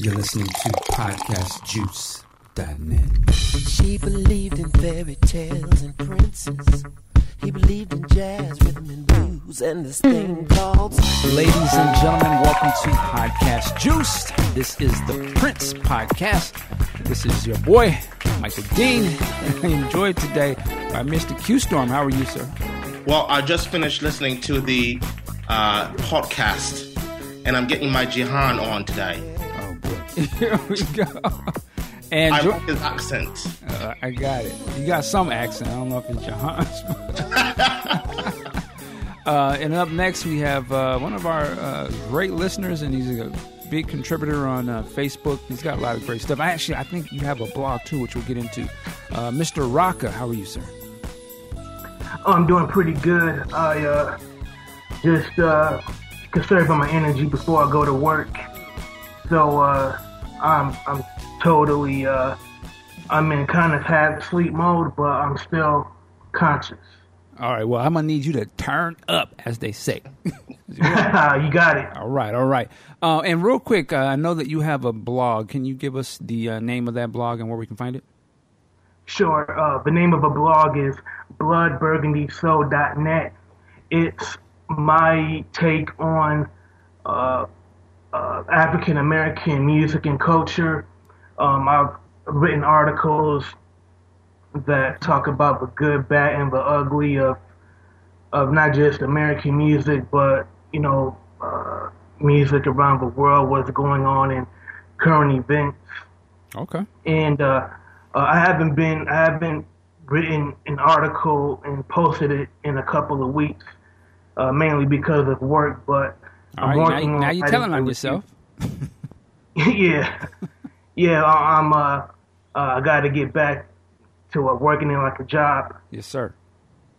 You're listening to podcastjuice.net. She believed in fairy tales and princes. He believed in jazz, rhythm, and blues, and this thing called. Ladies and gentlemen, welcome to Podcast Juiced. This is the Prince Podcast. This is your boy, Michael Dean. I enjoyed today by Mr. Q Storm. How are you, sir? Well, I just finished listening to the uh, podcast, and I'm getting my Jihan on today. Boy. Here we go. And I jo- like his accent. uh, I got it. You got some accent. I don't know if it's Jahan's. uh, and up next, we have uh, one of our uh, great listeners, and he's a big contributor on uh, Facebook. He's got a lot of great stuff. I actually, I think you have a blog too, which we'll get into. Uh, Mr. Raka, how are you, sir? Oh, I'm doing pretty good. I uh, just uh, conserving my energy before I go to work. So uh, I'm I'm totally uh, I'm in kind of half sleep mode, but I'm still conscious. All right. Well, I'm gonna need you to turn up, as they say. you got it. all right. All right. Uh, and real quick, uh, I know that you have a blog. Can you give us the uh, name of that blog and where we can find it? Sure. Uh, the name of a blog is bloodburgundysoul.net. It's my take on uh, African American music and culture. Um, I've written articles that talk about the good, bad, and the ugly of of not just American music, but you know, uh, music around the world, what's going on in current events Okay. and uh, uh, I haven't been I haven't written an article and posted it in a couple of weeks, uh, mainly because of work. But All I'm right. working Now, now you're telling on yourself. yeah, yeah. I- I'm uh, uh, I got to get back to uh, working in like a job. Yes, sir.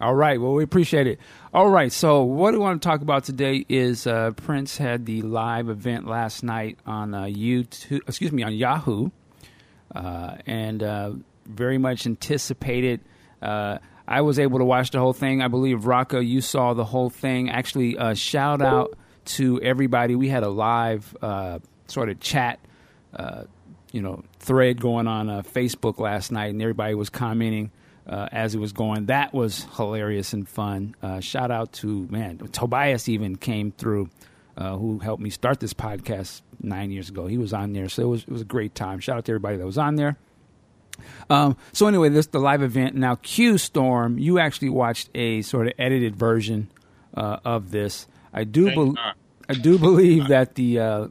All right. Well, we appreciate it. All right. So, what we want to talk about today is uh, Prince had the live event last night on uh, YouTube. Excuse me, on Yahoo, uh, and uh, very much anticipated. Uh, I was able to watch the whole thing. I believe Raka, you saw the whole thing. Actually, uh, shout out to everybody. We had a live uh, sort of chat uh, you know thread going on uh, Facebook last night, and everybody was commenting uh, as it was going. That was hilarious and fun. Uh, shout out to man Tobias even came through, uh, who helped me start this podcast nine years ago. He was on there, so it was it was a great time. Shout out to everybody that was on there. Um, so anyway, this the live event. Now, Q Storm, you actually watched a sort of edited version uh, of this. I do believe. I do believe that the uh,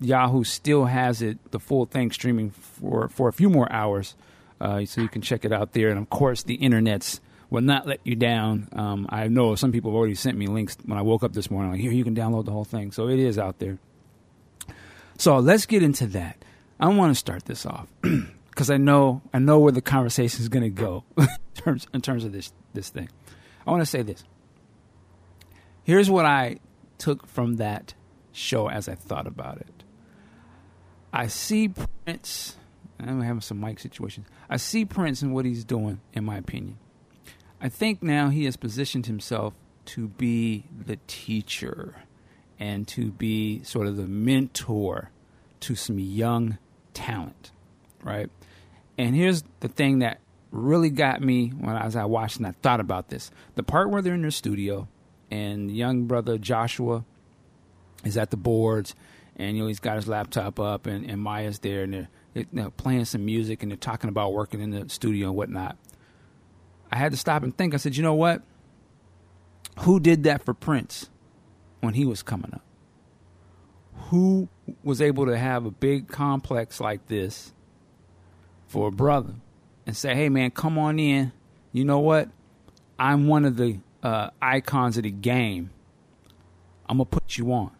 Yahoo still has it, the full thing streaming for, for a few more hours, uh, so you can check it out there. And of course, the internets will not let you down. Um, I know some people have already sent me links when I woke up this morning. Like, here, you can download the whole thing. So it is out there. So let's get into that. I want to start this off because I know I know where the conversation is going to go in terms in terms of this this thing. I want to say this. Here's what I took from that show as I thought about it. I see Prince. I'm having some mic situations. I see Prince and what he's doing, in my opinion. I think now he has positioned himself to be the teacher and to be sort of the mentor to some young talent, right? And here's the thing that really got me when as I watched and I thought about this: the part where they're in their studio and young brother Joshua is at the boards, and you know he's got his laptop up, and, and Maya's there, and they're, they're you know, playing some music, and they're talking about working in the studio and whatnot. I had to stop and think. I said, you know what? Who did that for Prince when he was coming up? Who was able to have a big complex like this for a brother and say, hey, man, come on in. You know what? I'm one of the uh, icons of the game. I'm to put you on.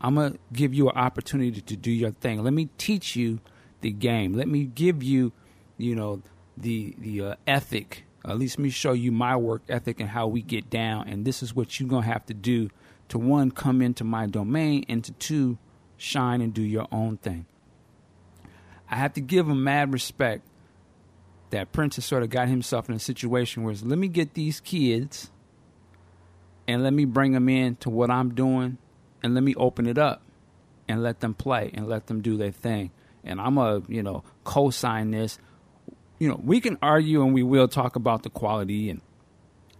I'm to give you an opportunity to do your thing. Let me teach you the game. Let me give you, you know, the the uh, ethic. At least let me show you my work ethic and how we get down. And this is what you're to have to do to one, come into my domain, and to two, shine and do your own thing. I have to give him mad respect that Prince has sort of got himself in a situation where let me get these kids and let me bring them in to what I'm doing and let me open it up and let them play and let them do their thing. And I'm a you know co-sign this. You know, we can argue and we will talk about the quality and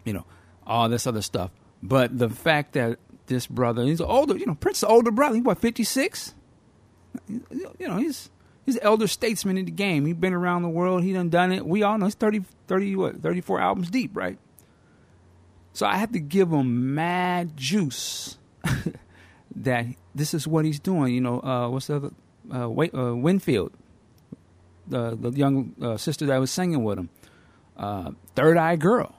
you know all this other stuff. But the fact that this brother, he's older, you know, Prince's older brother. He's what fifty six. You know, he's he's an elder statesman in the game. He's been around the world. He done done it. We all know he's 30, 30 what, 34 albums deep, right? So I have to give him mad juice that this is what he's doing. You know, uh, what's the other? Uh, Wait, uh, Winfield, the the young uh, sister that was singing with him, uh, Third Eye Girl.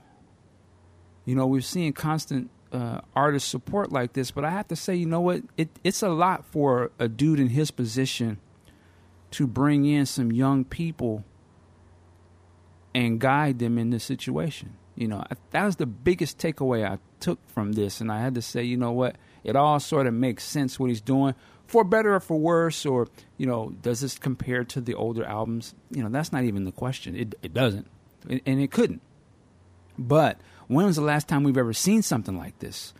You know, we're seeing constant uh, artist support like this, but I have to say, you know what? It, it's a lot for a dude in his position to bring in some young people and guide them in this situation. You know, that was the biggest takeaway I took from this, and I had to say, you know what? It all sort of makes sense what he's doing, for better or for worse, or you know, does this compare to the older albums? You know, that's not even the question. It it doesn't, and it couldn't. But when was the last time we've ever seen something like this?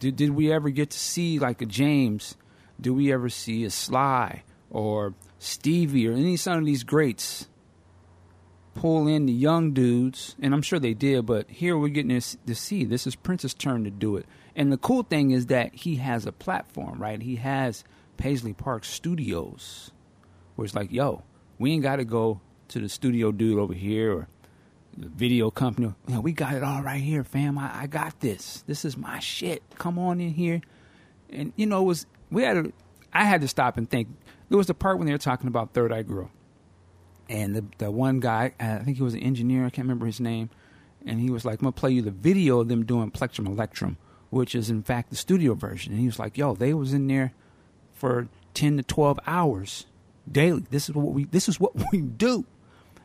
Did did we ever get to see like a James? Do we ever see a Sly or Stevie or any some of these greats pull in the young dudes? And I'm sure they did, but here we're getting to, to see this is Prince's turn to do it. And the cool thing is that he has a platform, right? He has Paisley Park Studios, where it's like, yo, we ain't got to go to the studio dude over here or the video company. We got it all right here, fam. I, I got this. This is my shit. Come on in here. And you know, it was we had to, I had to stop and think. There was the part when they were talking about Third Eye Girl, and the the one guy, uh, I think he was an engineer. I can't remember his name, and he was like, "I'm gonna play you the video of them doing Plectrumelectrum." which is in fact the studio version. And he was like, "Yo, they was in there for ten to twelve hours daily. This is what we this is what we do."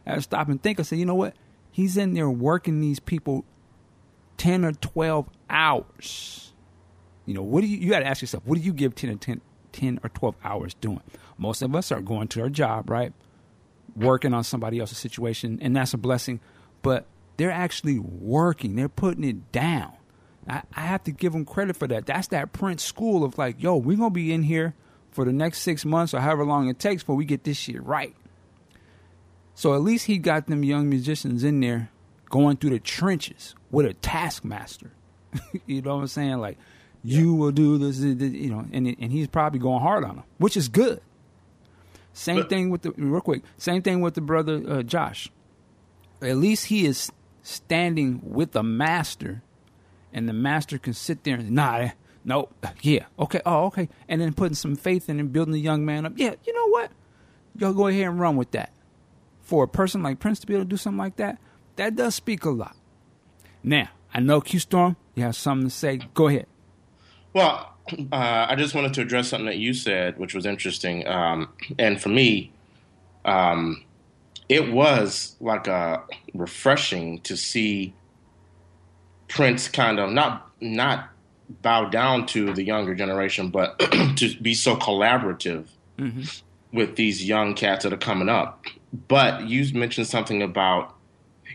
I had to stop and think. I said, "You know what? He's in there working these people ten or twelve hours. You know, what do you you got to ask yourself? What do you give 10 or 10, 10 or twelve hours doing? Most of us are going to our job, right? Working on somebody else's situation, and that's a blessing. But they're actually working. They're putting it down I, I have to give them credit for that. That's that Prince school of like, yo, we're gonna be in here for the next six months or however long it takes before we get this shit right. So at least he got them young musicians in there going through the trenches with a taskmaster. you know what I'm saying? Like, you will do this, you know, and and he's probably going hard on them, which is good. Same but, thing with the real quick. Same thing with the brother uh, Josh. At least he is standing with the master and the master can sit there and nah, nope, yeah, okay, oh, okay, and then putting some faith in and building the young man up. Yeah, you know what? Y'all go ahead and run with that. For a person like Prince to be able to do something like that, that does speak a lot. Now, I know Q Storm, you have something to say. Go ahead. Well, uh, I just wanted to address something that you said, which was interesting. Um, and for me, um, it was like a uh, refreshing to see Prince kind of not not bow down to the younger generation, but to be so collaborative mm-hmm. with these young cats that are coming up. But you mentioned something about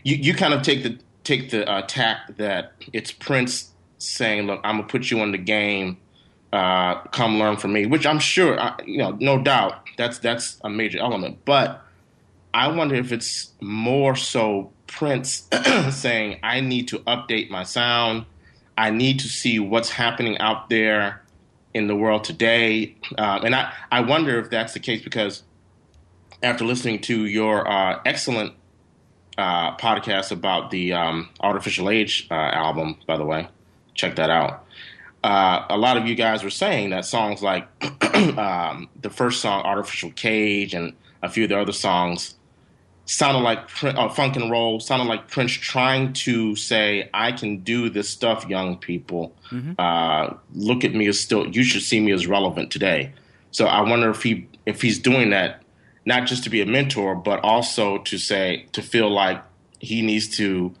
you, you kind of take the take the uh, tack that it's Prince saying, "Look, I'm gonna put you in the game. Uh, come learn from me," which I'm sure, uh, you know, no doubt that's that's a major element. But I wonder if it's more so Prince saying, I need to update my sound. I need to see what's happening out there in the world today. Um, and I, I wonder if that's the case because after listening to your uh, excellent uh, podcast about the um, Art Official Age uh, album, by the way, check that out. Uh, a lot of you guys were saying that songs like um, the first song, Art Official Cage, and a few of the other songs sounded like uh, funk and roll, sounded like Prince trying to say, "I can do this stuff, young people. Mm-hmm. Uh, look at me as still. You should see me as relevant today." So I wonder if he if he's doing that not just to be a mentor, but also to say to feel like he needs to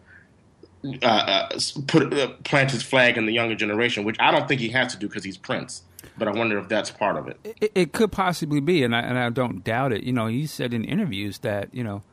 uh, uh put uh, plant his flag in the younger generation, which I don't think he has to do because he's Prince. But I wonder if that's part of it. it. It, could possibly be, and I, and I don't doubt it. You know, he said in interviews that you know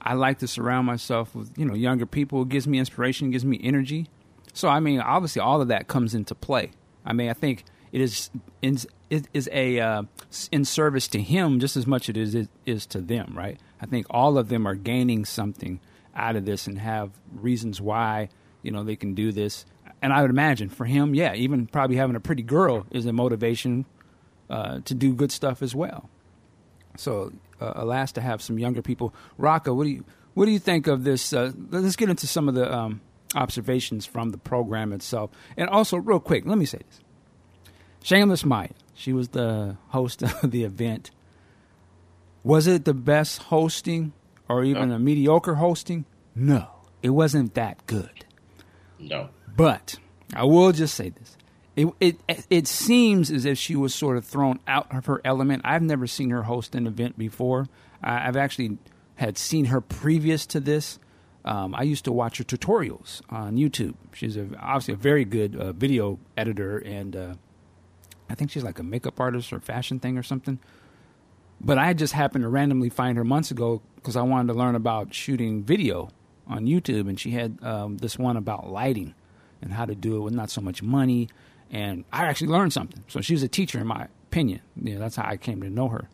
I like to surround myself with you know younger people. It gives me inspiration, gives me energy. So I mean, obviously, all of that comes into play. I mean, I think it is it's is, is a uh, in service to him just as much as it is, is to them, right? I think all of them are gaining something out of this and have reasons why you know they can do this. And I would imagine for him, yeah, even probably having a pretty girl is a motivation uh, to do good stuff as well. So, uh, alas, to have some younger people. Raka, what do you what do you think of this? Uh, let's get into some of the um, observations from the program itself, and also real quick, let me say this: Shameless Maya, she was the host of the event. Was it the best hosting, or even no. a mediocre hosting? No, it wasn't that good. No, but I will just say this: it, it it seems as if she was sort of thrown out of her element. I've never seen her host an event before. I've actually had seen her previous to this. Um, I used to watch her tutorials on YouTube. She's a, obviously a very good uh, video editor, and uh, I think she's like a makeup artist or fashion thing or something. But I just happened to randomly find her months ago because I wanted to learn about shooting video on YouTube, and she had um, this one about lighting and how to do it with not so much money. And I actually learned something. So she's a teacher, in my opinion. You know, that's how I came to know her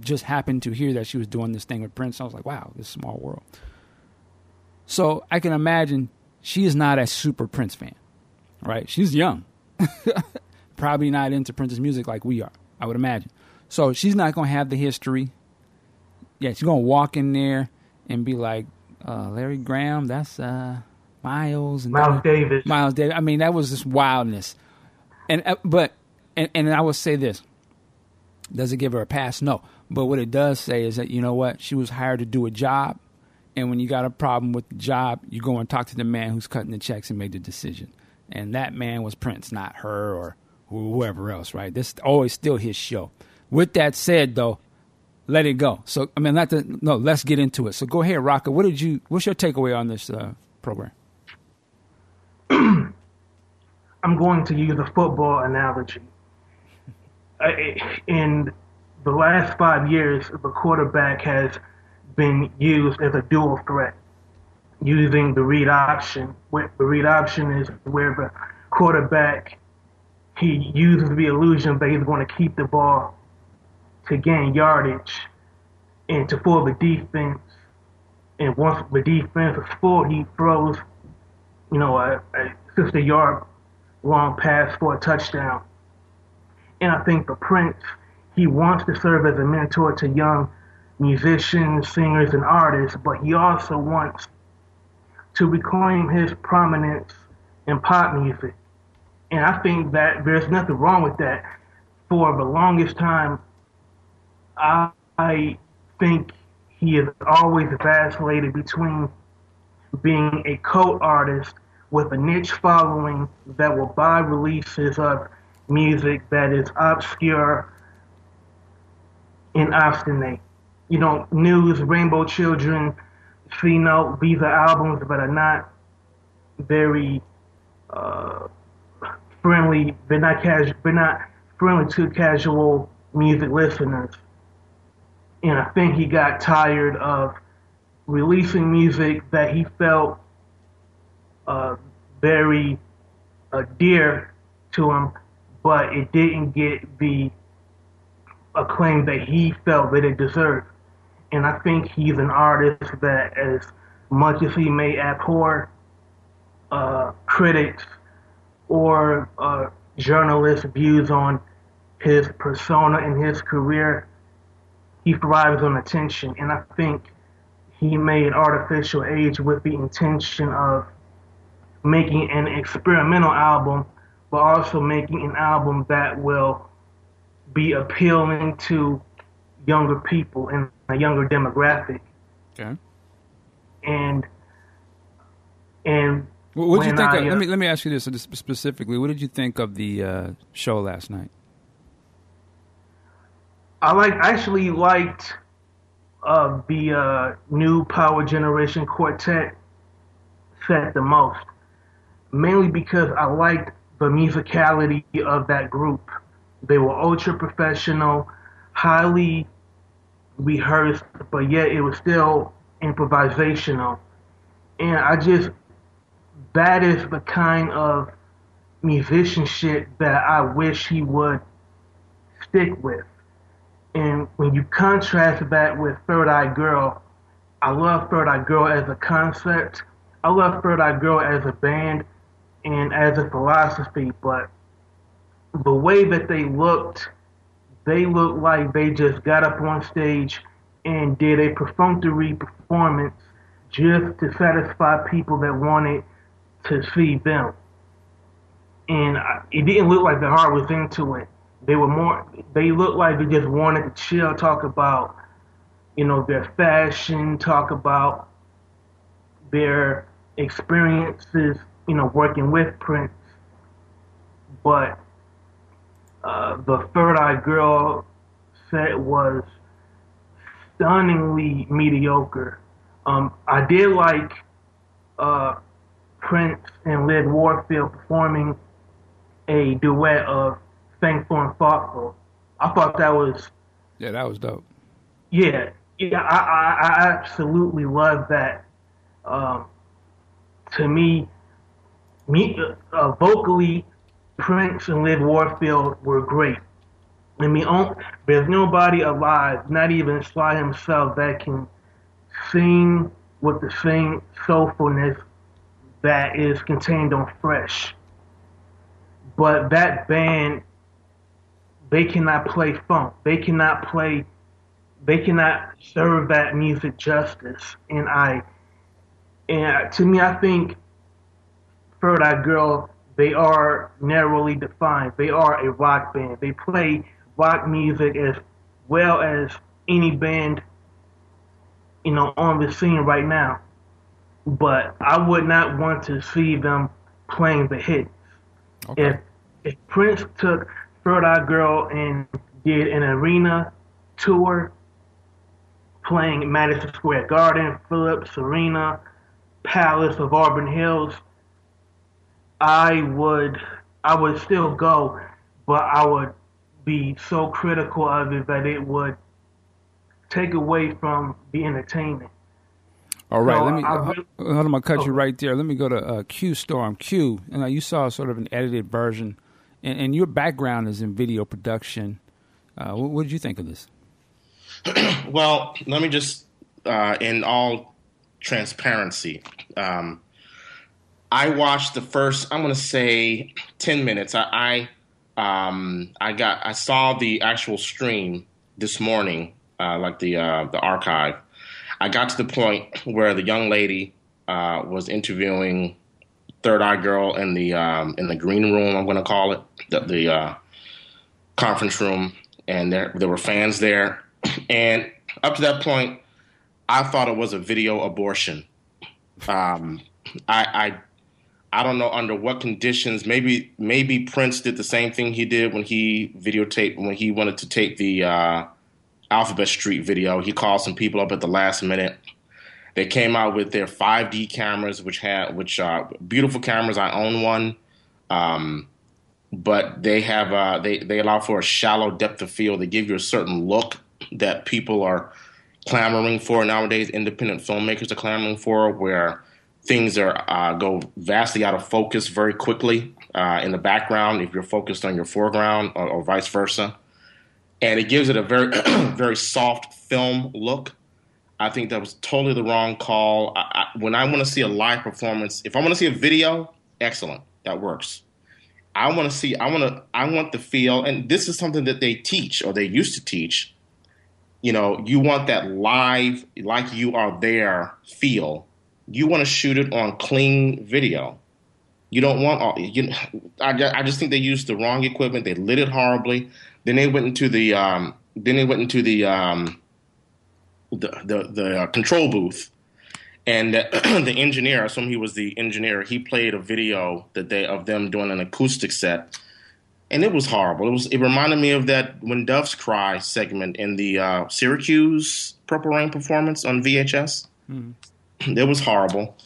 just happened to hear that she was doing this thing with Prince. I was like, wow, this small world. So I can imagine she is not a super Prince fan, right? She's young, probably not into Prince's music like we are, I would imagine. So she's not going to have the history. Yeah, she's going to walk in there and be like, uh, Larry Graham, that's uh, Miles. And Miles Davis. Miles Davis. I mean, that was just wildness. And uh, but and, and I will say this: does it give her a pass? No. But what it does say is that, you know what? She was hired to do a job. And when you got a problem with the job, you go and talk to the man who's cutting the checks and made the decision. And that man was Prince, not her or whoever else, right? This is always still his show. With that said, though, let it go. So, I mean, not to, no, let's get into it. So go ahead, Raka. What did you, what's your takeaway on this uh, program? I'm going to use a football analogy in the last five years, the quarterback has been used as a dual threat, using the read option. The read option is where the quarterback he uses the illusion that he's going to keep the ball to gain yardage and to fool the defense. And once the defense is full, he throws, you know, a, a 60 yard long pass for a touchdown. And I think for Prince, he wants to serve as a mentor to young musicians, singers, and artists, but he also wants to reclaim his prominence in pop music. And I think that there's nothing wrong with that. For the longest time, I, I think he has always vacillated between being a cult artist with a niche following that will buy releases of music that is obscure and obstinate. You know, News, Rainbow Children, C Note, these are albums that are not very uh, friendly. They're not casual. They're not friendly to casual music listeners. And I think he got tired of releasing music that he felt uh, very uh, dear to him but it didn't get the acclaim that he felt that it deserved. And I think he's an artist that, as much as he may abhor uh, critics or uh, journalists' views on his persona and his career, he thrives on attention. And I think he made Art Official Age with the intention of making an experimental album but also making an album that will be appealing to younger people and a younger demographic. Okay. And and what did you think? I, of, let me let me ask you this specifically. What did you think of the uh, show last night? I like actually liked uh, the uh, new Power Generation Quartet set the most, mainly because I liked the musicality of that group. They were ultra professional, highly rehearsed, but yet it was still improvisational. And I just, that is the kind of musicianship that I wish he would stick with. And when you contrast that with Third Eye Girl, I love Third Eye Girl as a concept. I love Third Eye Girl as a band and as a philosophy, but the way that they looked, they looked like they just got up on stage and did a perfunctory performance just to satisfy people that wanted to see them. And it didn't look like the heart was into it. They were more, they looked like they just wanted to chill, talk about, you know, their fashion, talk about their experiences, you know, working with Prince. But uh, the Third Eye Girl set was stunningly mediocre. Um, I did like uh, Prince and Liv Warfield performing a duet of Thankful and Thoughtful. I thought that was yeah, that was dope. Yeah, yeah, I, I, I absolutely love that. Um, to me, me uh, vocally, Prince and Liv Warfield were great. I mean, there's nobody alive, not even Sly himself, that can sing with the same soulfulness that is contained on Fresh. But that band, they cannot play funk. They cannot play, they cannot serve that music justice. And I, and to me, I think Third Eye Girl, they are narrowly defined. They are a rock band. They play rock music as well as any band, you know, on the scene right now. But I would not want to see them playing the hits. Okay. If if Prince took Eye Girl and did an arena tour playing Madison Square Garden, Phillips Arena, Palace of Auburn Hills, I would I would still go, but I would be so critical of it that it would take away from the entertainment. All right, so let me. I, really, hold on, I'm gonna cut you right there. Let me go to uh, Q Storm. Q, and uh, you saw sort of an edited version, and, and your background is in video production. Uh, what, what, did you think of this? well, let me just, uh, in all transparency, um, I watched the first. I'm gonna say ten minutes. I, I um, I got I saw the actual stream this morning, uh, like the uh, the archive. I got to the point where the young lady uh, was interviewing Third Eye Girl in the um, in the green room. I'm going to call it the, the uh, conference room, and there there were fans there. And up to that point, I thought it was a video abortion. Um, I, I I don't know under what conditions. Maybe maybe Prince did the same thing he did when he videotaped when he wanted to tape the uh, Alphabet Street video. He called some people up at the last minute. They came out with their 5D cameras, which had which are beautiful cameras. I own one, um, but they have uh, they they allow for a shallow depth of field. They give you a certain look that people are clamoring for nowadays. Independent filmmakers are clamoring for where things are uh, go vastly out of focus very quickly uh, in the background if you're focused on your foreground or, or vice versa, and it gives it a very very soft film look. I think that was totally the wrong call. I, I, when I want to see a live performance, if I want to see a video, excellent, that works. I want to see. I want to. I want the feel, and this is something that they teach or they used to teach. You know, you want that live, like you are there feel you want to shoot it on clean video. You don't want all. You, I, I just think they used the wrong equipment. They lit it horribly. Then they went into the. Um, then they went into the um, the the, the uh, control booth, and the, the engineer. I assume he was the engineer. He played a video that they of them doing an acoustic set, and it was horrible. It was. It reminded me of that when doves cry segment in the uh, Syracuse Purple Rain performance on VHS. Mm-hmm. It was horrible.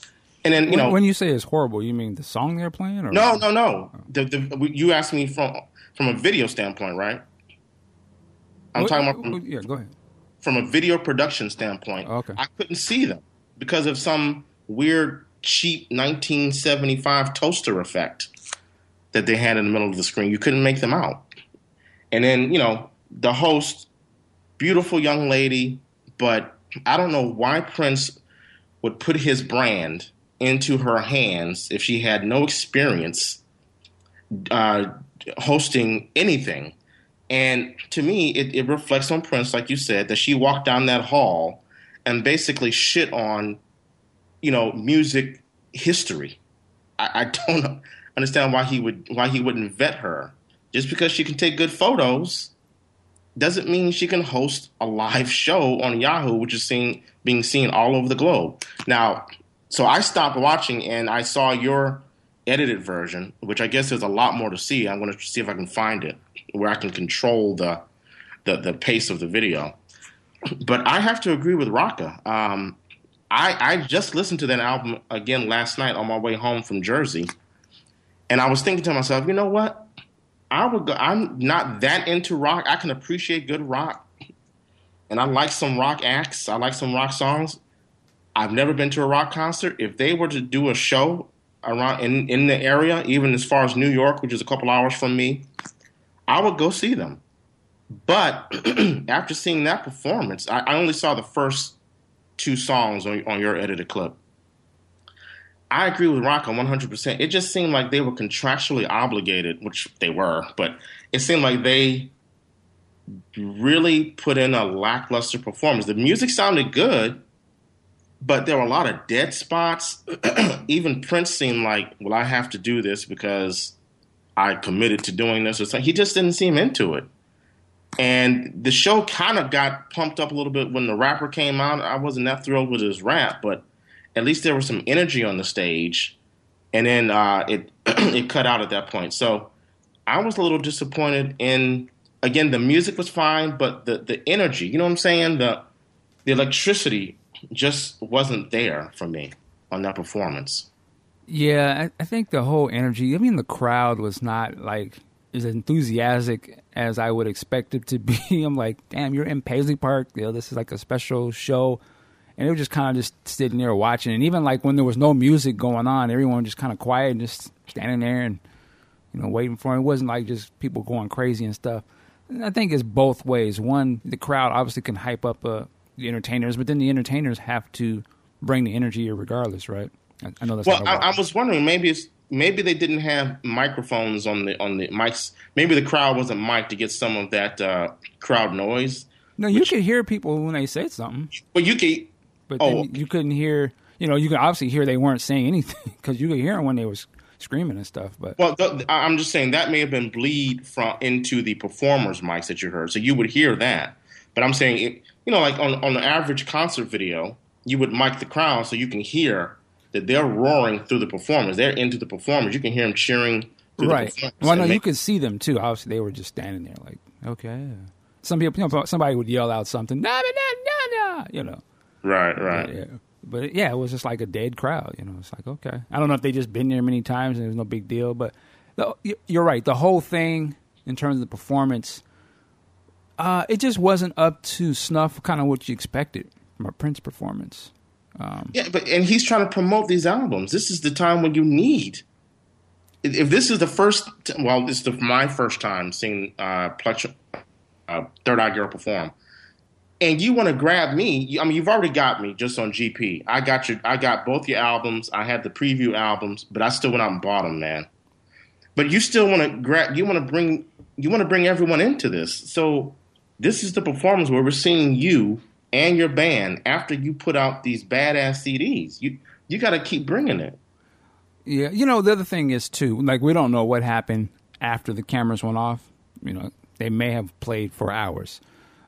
And then you when, know when you say it's horrible, you mean the song they're playing? Or? No, no, no. The, the, you asked me from from a video standpoint, right? I'm what, talking about. From, yeah, go ahead. From a video production standpoint, okay. I couldn't see them because of some weird, cheap 1975 toaster effect that they had in the middle of the screen. You couldn't make them out. And then you know the host, beautiful young lady, but I don't know why Prince would put his brand into her hands if she had no experience uh, hosting anything. And to me, it, it reflects on Prince, like you said, that she walked down that hall and basically shit on, you know, music history. I, I don't understand why he would why he wouldn't vet her. Just because she can take good photos doesn't mean she can host a live show on Yahoo, which is seen being seen all over the globe. Now, so I stopped watching and I saw your edited version, which I guess there's a lot more to see. I'm going to see if I can find it where I can control the the, the pace of the video. But I have to agree with Raka. Um, I I just listened to that album again last night on my way home from Jersey, and I was thinking to myself, you know what? I would go, I'm not that into rock. I can appreciate good rock, and I like some rock acts. I like some rock songs. I've never been to a rock concert. If they were to do a show around in, in the area, even as far as New York, which is a couple hours from me, I would go see them. But after seeing that performance, I, I, only saw the first two songs on, on your edited clip. I agree with Raka 100%. It just seemed like they were contractually obligated, which they were, but it seemed like they really put in a lackluster performance. The music sounded good, but there were a lot of dead spots. Even Prince seemed like, well, I have to do this because I committed to doing this or something. He just didn't seem into it. And the show kind of got pumped up a little bit when the rapper came out. I wasn't that thrilled with his rap, but at least there was some energy on the stage. And then uh, it it cut out at that point. So I was a little disappointed in again the music was fine, but the the energy, you know what I'm saying? The the electricity just wasn't there for me on that performance. Yeah, I, I think the whole energy. I mean, the crowd was not like as enthusiastic as I would expect it to be. I'm like, damn, you're in Paisley Park. You know, this is like a special show. And they were just kind of just sitting there watching. And even like when there was no music going on, everyone was just kind of quiet and just standing there and, you know, waiting for it. It wasn't like just people going crazy and stuff. And I think it's both ways. One, the crowd obviously can hype up uh, the entertainers, but then the entertainers have to bring the energy regardless, right? I, I know that's well. I, I, was wondering maybe it's maybe they didn't have microphones on the on the mics. Maybe the crowd wasn't mic'd to get some of that uh, crowd noise. No, you which, could hear people when they said something. But you could, but oh, you couldn't hear. You know, you could obviously hear they weren't saying anything because you could hear them when they was screaming and stuff. But well, th- I'm just saying that may have been bleed from into the performers' mics that you heard, so you would hear that. But I'm saying, it, you know, like on on the average concert video, you would mic the crowd so you can hear that they're roaring through the performers. They're into the performers. You can hear them cheering. right. Well, no, you could see them too. Obviously, they were just standing there, like, okay. Some people, you know, somebody would yell out something, nah, nah, nah, nah, you know. Right, right. Yeah. But yeah, it was just like a dead crowd. You know, it's like okay. I don't know if they just been there many times and it was no big deal, but you're right. The whole thing in terms of the performance, uh, it just wasn't up to snuff. Kind of what you expected from a Prince performance. Um, yeah, but and he's trying to promote these albums. This is the time when you need. If this is the first, well, this is the, my first time seeing uh, uh, Third Eye Girl perform, and you want to grab me. I mean, you've already got me just on GP. I got your, I got both your albums. I had the preview albums, but I still went out and bought them, man. But you still want to grab. You want to bring. You want to bring everyone into this. So this is the performance where we're seeing you and your band after you put out these badass CDs. You you got to keep bringing it. Yeah, you know the other thing is too, like we don't know what happened after the cameras went off. You know, they may have played for hours.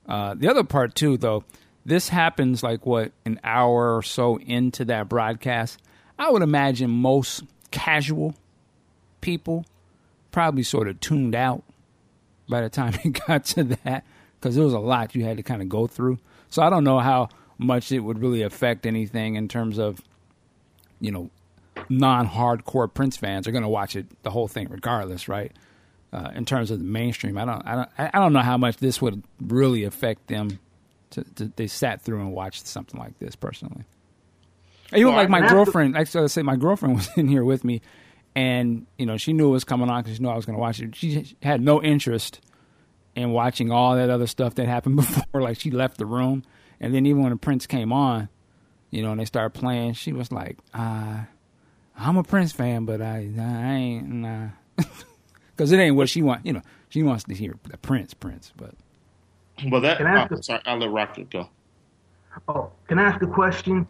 Uh, the other part too, though, this happens like what an hour or so into that broadcast. I would imagine most casual people probably sort of tuned out by the time it got to that because there was a lot you had to kind of go through. So I don't know how much it would really affect anything in terms of, you know, non-hardcore Prince fans are going to watch it the whole thing regardless, right? Uh, in terms of the mainstream, I don't, I don't, I don't know how much this would really affect them. To, to they sat through and watched something like this personally. Even well, like my girlfriend, to- I say my girlfriend was in here with me, and you know she knew it was coming on because she knew I was going to watch it. She had no interest and watching all that other stuff that happened before. Like she left the room, and then even when the Prince came on, you know, and they started playing, she was like, uh, "I'm a Prince fan, but I, I ain't nah," because it ain't what she want. You know, she wants to hear the Prince, Prince, but. Well, that. Can I ask oh, a- sorry, I'll let Raka go. Oh, can I ask a question?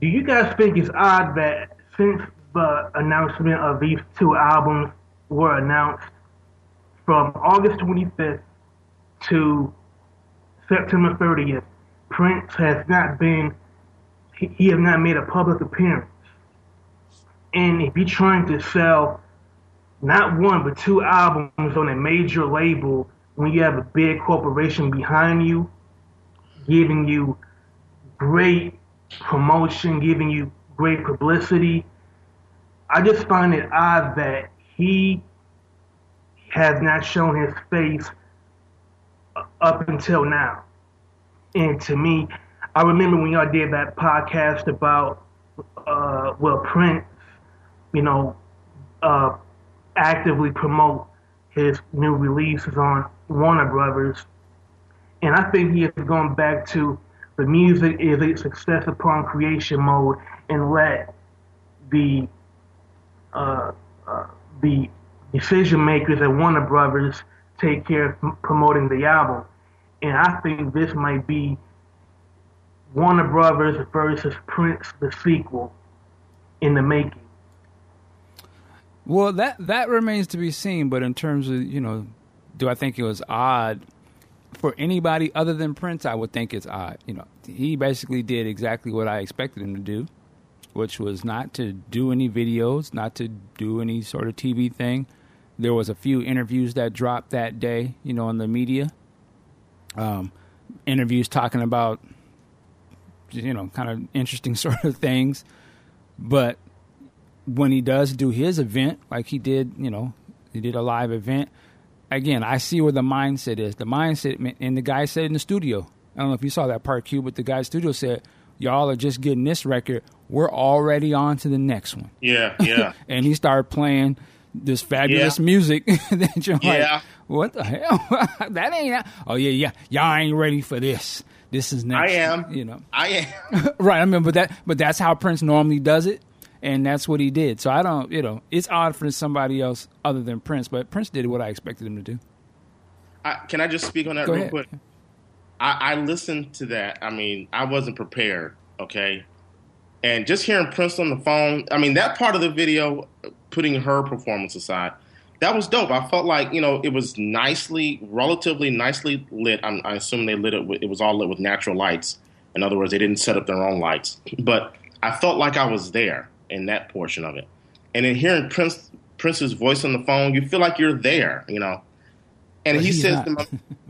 Do you guys think it's odd that since the announcement of these two albums were announced from August 25th to September 30th, Prince has not been, he, he has not made a public appearance. And if you're trying to sell not one but two albums on a major label when you have a big corporation behind you, giving you great promotion, giving you great publicity. I just find it odd that he has not shown his face up until now. And to me, I remember when y'all did that podcast about, uh, well, Prince, you know, uh, actively promote his new releases on Warner Brothers. And I think he has gone back to the music is a success upon creation mode and let the uh, uh, the decision makers at Warner Brothers take care of promoting the album. And I think this might be Warner Brothers versus Prince, the sequel, in the making. Well, that that remains to be seen. But in terms of you know, do I think it was odd for anybody other than Prince? I would think it's odd. You know, he basically did exactly what I expected him to do, which was not to do any videos, not to do any sort of TV thing. There was a few interviews that dropped that day, you know, in the media. Um, interviews talking about, you know, kind of interesting sort of things, but when he does do his event, like he did, you know, he did a live event. Again, I see where the mindset is. The mindset, and the guy said in the studio. I don't know if you saw that part, Q, but the guy in the studio said, "Y'all are just getting this record. We're already on to the next one." Yeah, yeah. and he started playing this fabulous Yeah. music that you're Yeah. like, "What the hell? that ain't." Oh yeah, yeah. Y'all ain't ready for this. This is next. I am. You know. I am. right. I mean, but that, but that's how Prince normally does it, and that's what he did. So I don't, you know, it's odd for somebody else other than Prince, but Prince did what I expected him to do. I, can I just speak on that Go real ahead. quick? I, I listened to that. I mean, I wasn't prepared. Okay, and just hearing Prince on the phone. I mean, that part of the video, putting her performance aside, that was dope. I felt like you know it was nicely, relatively nicely lit. I'm, I assume they lit it. With, it was all lit with natural lights. In other words, they didn't set up their own lights. But I felt like I was there in that portion of it. And then hearing Prince Prince's voice on the phone, you feel like you're there. You know. And But he says, my,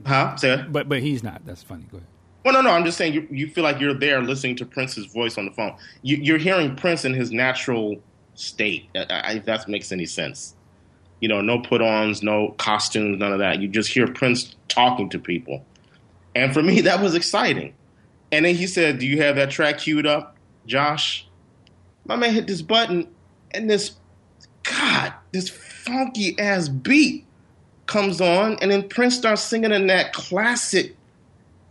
"Huh?" Say. But but he's not. That's funny. Go ahead. Well, no, no. I'm just saying you, you feel like you're there listening to Prince's voice on the phone. You, you're hearing Prince in his natural state. If that makes any sense. You know, no put-ons, no costumes, none of that. You just hear Prince talking to people, and for me, that was exciting. And then he said, "Do you have that track queued up, Josh?" My man hit this button, and this, God, this funky ass beat comes on, and then Prince starts singing in that classic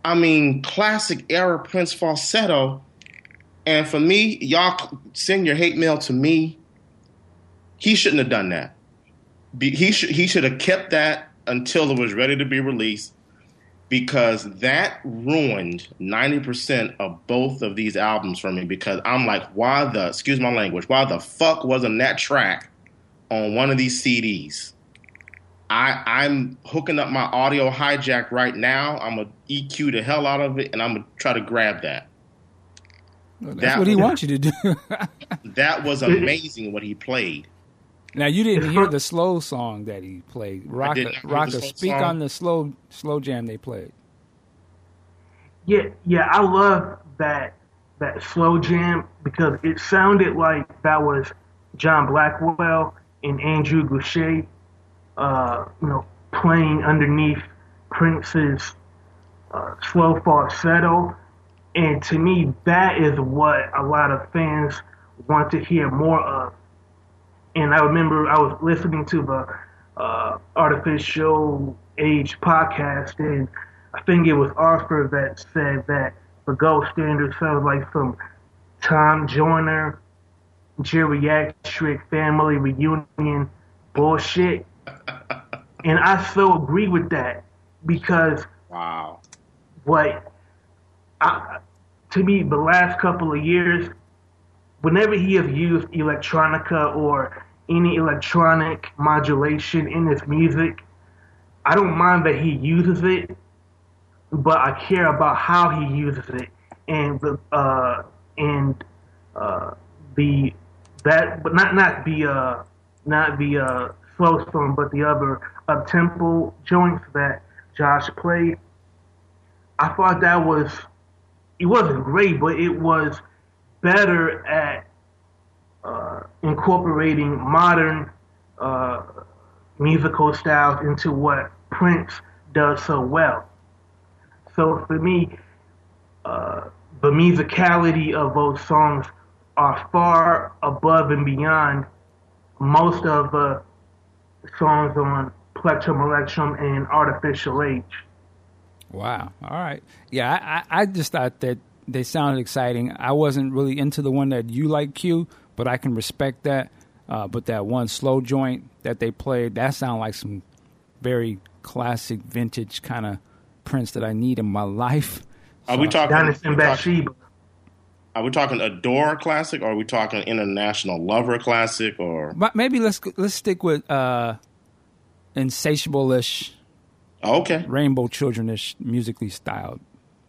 I mean, classic era Prince falsetto. And for me, y'all send your hate mail to me. He shouldn't have done that. Be, he should he should have kept that until it was ready to be released, because that ruined ninety percent of both of these albums for me. Because I'm like, why the excuse my language, why the fuck wasn't that track on one of these CDs? I, I'm hooking up my audio hijack right now. I'm gonna EQ the hell out of it, and I'm gonna try to grab that. That's That what he was- wants you to do. That was amazing what he played. Now you didn't hear the slow song that he played. Raka, did not hear the Raka, speak song. on the slow slow jam they played. Yeah, yeah, I love that that slow jam because it sounded like that was John Blackwell and Andrew Gouche, uh, you know, playing underneath Prince's uh, slow falsetto, and to me, that is what a lot of fans want to hear more of. And I remember I was listening to the uh, Art Official Age podcast, and I think it was Arthur that said that the gold standard sounds like some Tom Joyner geriatric family reunion bullshit. and I so agree with that because Wow. what I, to me the last couple of years, whenever he has used electronica or any electronic modulation in his music, I don't mind that he uses it, but I care about how he uses it and the uh, and uh, the that but not not the uh, not the uh, slow song, but the other up tempo joints that Josh played. I thought that was it wasn't great, but it was better at uh, incorporating modern uh, musical styles into what Prince does so well. So for me, uh, the musicality of those songs are far above and beyond most of the songs on Plectrumelectrum and Art Official Age. Wow. All right. Yeah, I, I just thought that they sounded exciting. I wasn't really into the one that you like, Q, but I can respect that. Uh, but that one slow joint that they played, that sounded like some very classic, vintage kind of Prince that I need in my life. Are we talking? Giannis and we talking- Bathsheba. Are we talking Adore classic, or are we talking International Lover classic, or But maybe let's let's stick with uh, insatiable-ish, okay? rainbow children-ish, musically styled.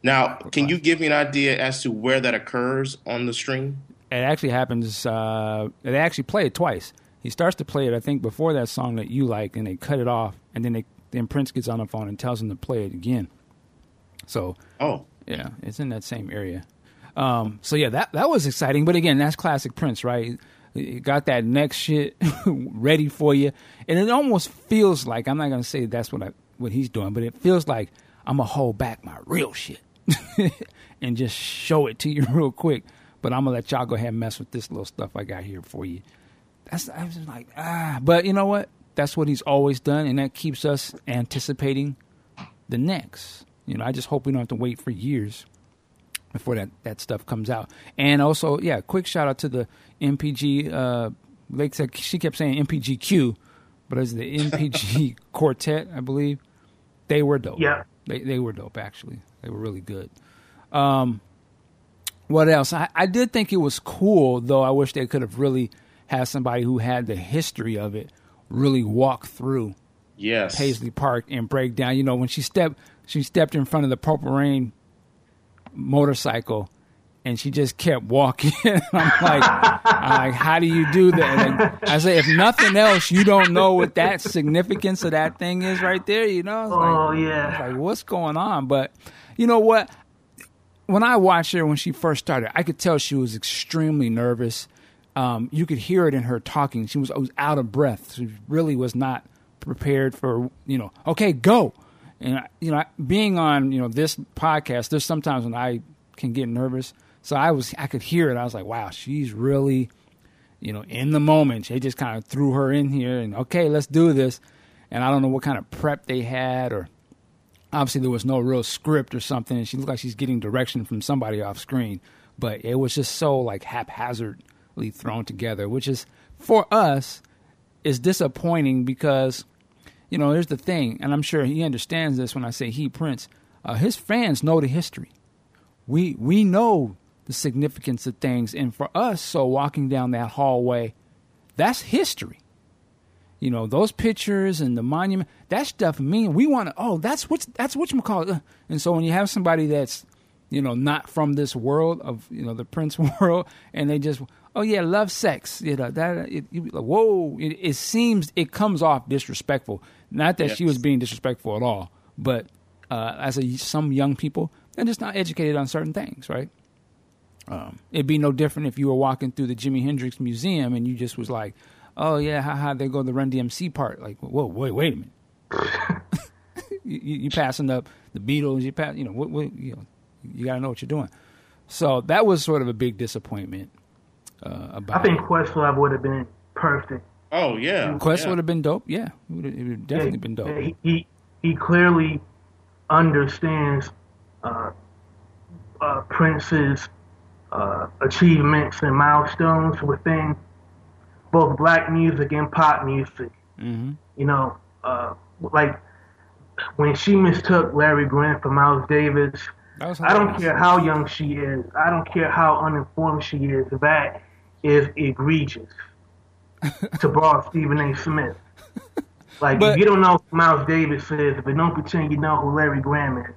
Now, can you give me an idea as to where that occurs on the string? It actually happens. Uh, they actually play it twice. He starts to play it, I think, before that song that you like, and they cut it off, and then they then Prince gets on the phone and tells him to play it again. So Oh, yeah, it's in that same area. Um, so yeah, that that was exciting. But again, that's classic Prince, right? He got that next shit ready for you, and it almost feels like I'm not gonna say that's what I what he's doing, but it feels like I'm gonna hold back my real shit and just show it to you real quick. But I'm gonna let y'all go ahead and mess with this little stuff I got here for you. That's I was just like ah, but you know what? That's what he's always done, and that keeps us anticipating the next. You know, I just hope we don't have to wait for years before that, that stuff comes out. And also, yeah, quick shout out to the NPG. Uh, Lake said she kept saying NPGQ, but it's the NPG Quartet, I believe. They were dope. Yeah. they they were dope. Actually, they were really good. Um, what else? I, I did think it was cool, though. I wish they could have really had somebody who had the history of it really walk through yes. Paisley Park and break down. You know, when she stepped, she stepped in front of the Purple Rain motorcycle, and she just kept walking. I'm like, I'm like, how do you do that? And I say, if nothing else, you don't know what that significance of that thing is right there. You know? It's like, Oh it's yeah. like, what's going on? But you know what? When I watched her when she first started, I could tell she was extremely nervous. Um, you could hear it in her talking. She was, was out of breath. She really was not prepared for you know. Okay, go. And I- you know, being on you know this podcast, there's sometimes when I can get nervous. So I was, I could hear it. I was like, wow, she's really, you know, in the moment. They just kind of threw her in here and okay, let's do this. And I don't know what kind of prep they had or obviously there was no real script or something and she looked like she's getting direction from somebody off screen but it was just so like haphazardly thrown together which is for us is disappointing because you know here's the thing and i'm sure he understands this when i say he prince uh, his fans know the history. We we know the significance of things and for us so walking down that hallway that's history you know those pictures and the monument that stuff mean we want to oh that's what's that's what you call it. And so when you have somebody that's you know not from this world of you know the prince world and they just oh yeah love sex you know that it, like, whoa it, it seems it comes off disrespectful. Not that she was being disrespectful at all but uh, as a, some young people they're just not educated on certain things right? Um, it'd be no different if you were walking through the Jimi Hendrix Museum and you just was like, "Oh yeah, haha, they go the Run DMC part." Like, whoa, wait, wait a minute. you, you you passing up the Beatles, you pass, you know, what, what, you know, you got to know what you're doing. So that was sort of a big disappointment uh, about. I think Questlove would have been perfect. Oh yeah. Quest yeah. would have been dope. Yeah, it would have, it would have definitely Yeah, been dope. yeah, He, he he clearly understands uh, uh, Prince's uh, achievements and milestones within both black music and pop music. Mm-hmm. You know, uh, like when she mistook Larry Graham for Miles Davis. I don't care how young she is. I don't care how uninformed she is. That is egregious. to borrow Stephen A. Smith. Like But- if you don't know who Miles Davis is, but don't pretend you know who Larry Graham is.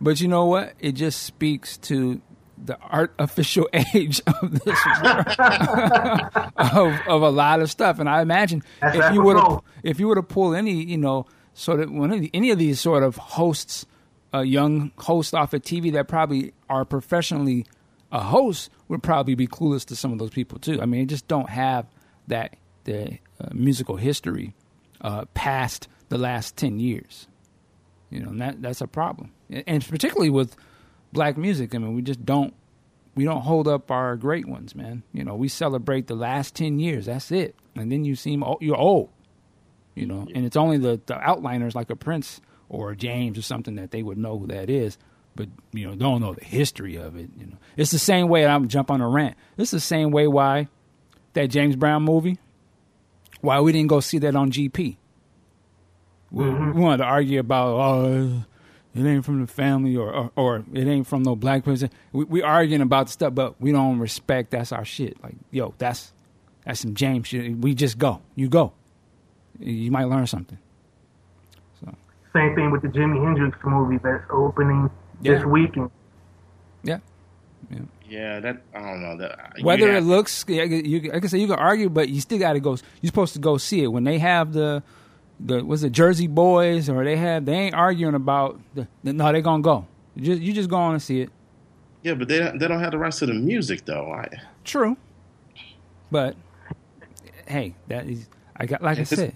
But you know what? It just speaks to the artificial age of this of, of a lot of stuff. And I imagine That's if you would if you were to pull any you know sort of one of the, any of these sort of hosts, uh, young hosts off of TV that probably are professionally a host would probably be clueless to some of those people too. I mean, they just don't have that the uh, musical history uh, past the last ten years. You know, and that that's a problem, and particularly with black music. I mean, we just don't we don't hold up our great ones, man. You know, we celebrate the last ten years. That's it, and then you seem o- you're old. You know, and it's only the the outliners like a Prince or a James or something that they would know who that is, but you know don't know the history of it. You know, it's the same way. And I'm jump on a rant. It's the same way why that James Brown movie. Why we didn't go see that on GP. We, we mm-hmm. wanted to argue about oh it ain't from the family or or, or it ain't from no black person. We, we arguing about the stuff, but we don't respect. That's our shit. Like yo, that's that's some James shit. We just go. You go. You might learn something. Same thing with the Jimi Hendrix movie that's opening this Yeah. weekend. Yeah. Yeah, Yeah, that I don't know that. Uh, you Whether it looks, yeah, you, like I said, you can argue, but you still got to go. You're supposed to go see it when they have the, the was it Jersey Boys or they have they ain't arguing about the, the no they're gonna go. You just you just go on and see it. yeah, but they don't- they don't have the rights to the music though. I, True, but hey, that is I got like I said,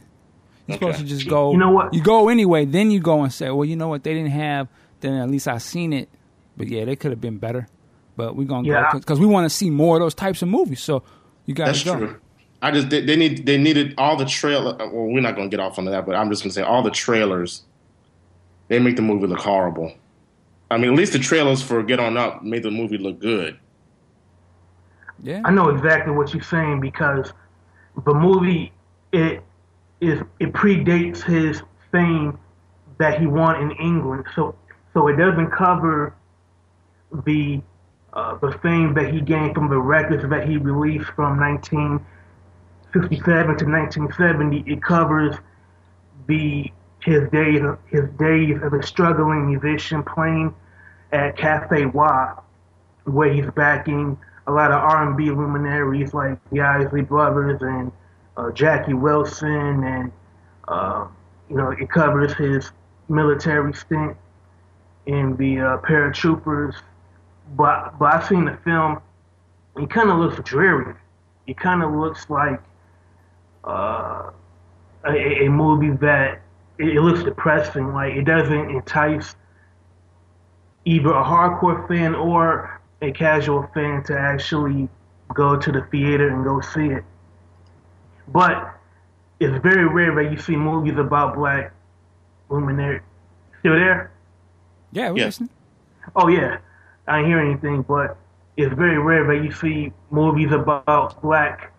you're Okay. supposed to just go. You know what? You go anyway, then you go and say, well, you know what? They didn't have. Then at least I seen it, but yeah, they could have been better. But we're gonna Yeah. go because we want to see more of those types of movies. So you got to go. true. I just they, they need they needed all the trailer. Well, we're not going to get off on that, but I'm just going to say all the trailers. They make the movie look horrible. I mean, at least the trailers for Get On Up made the movie look good. Yeah. I know exactly what you're saying because the movie it is it predates his fame that he won in England, so so it doesn't cover the uh, the fame that he gained from the records that he released from 1957 to 1970. It covers the his days his days as a struggling musician playing at Cafe Wha? where he's backing a lot of R&B luminaries like the Isley Brothers and uh, Jackie Wilson, and uh, you know it covers his military stint in the uh, paratroopers. But but I've seen the film. It kind of looks dreary. It kind of looks like uh, a, a movie that it, it looks depressing. Like it doesn't entice either a hardcore fan or a casual fan to actually go to the theater and go see it. But it's very rare that you see movies about black luminaries. Still there? Yeah, we're Yeah. listening. Oh yeah, I didn't hear anything, but it's very rare that you see movies about black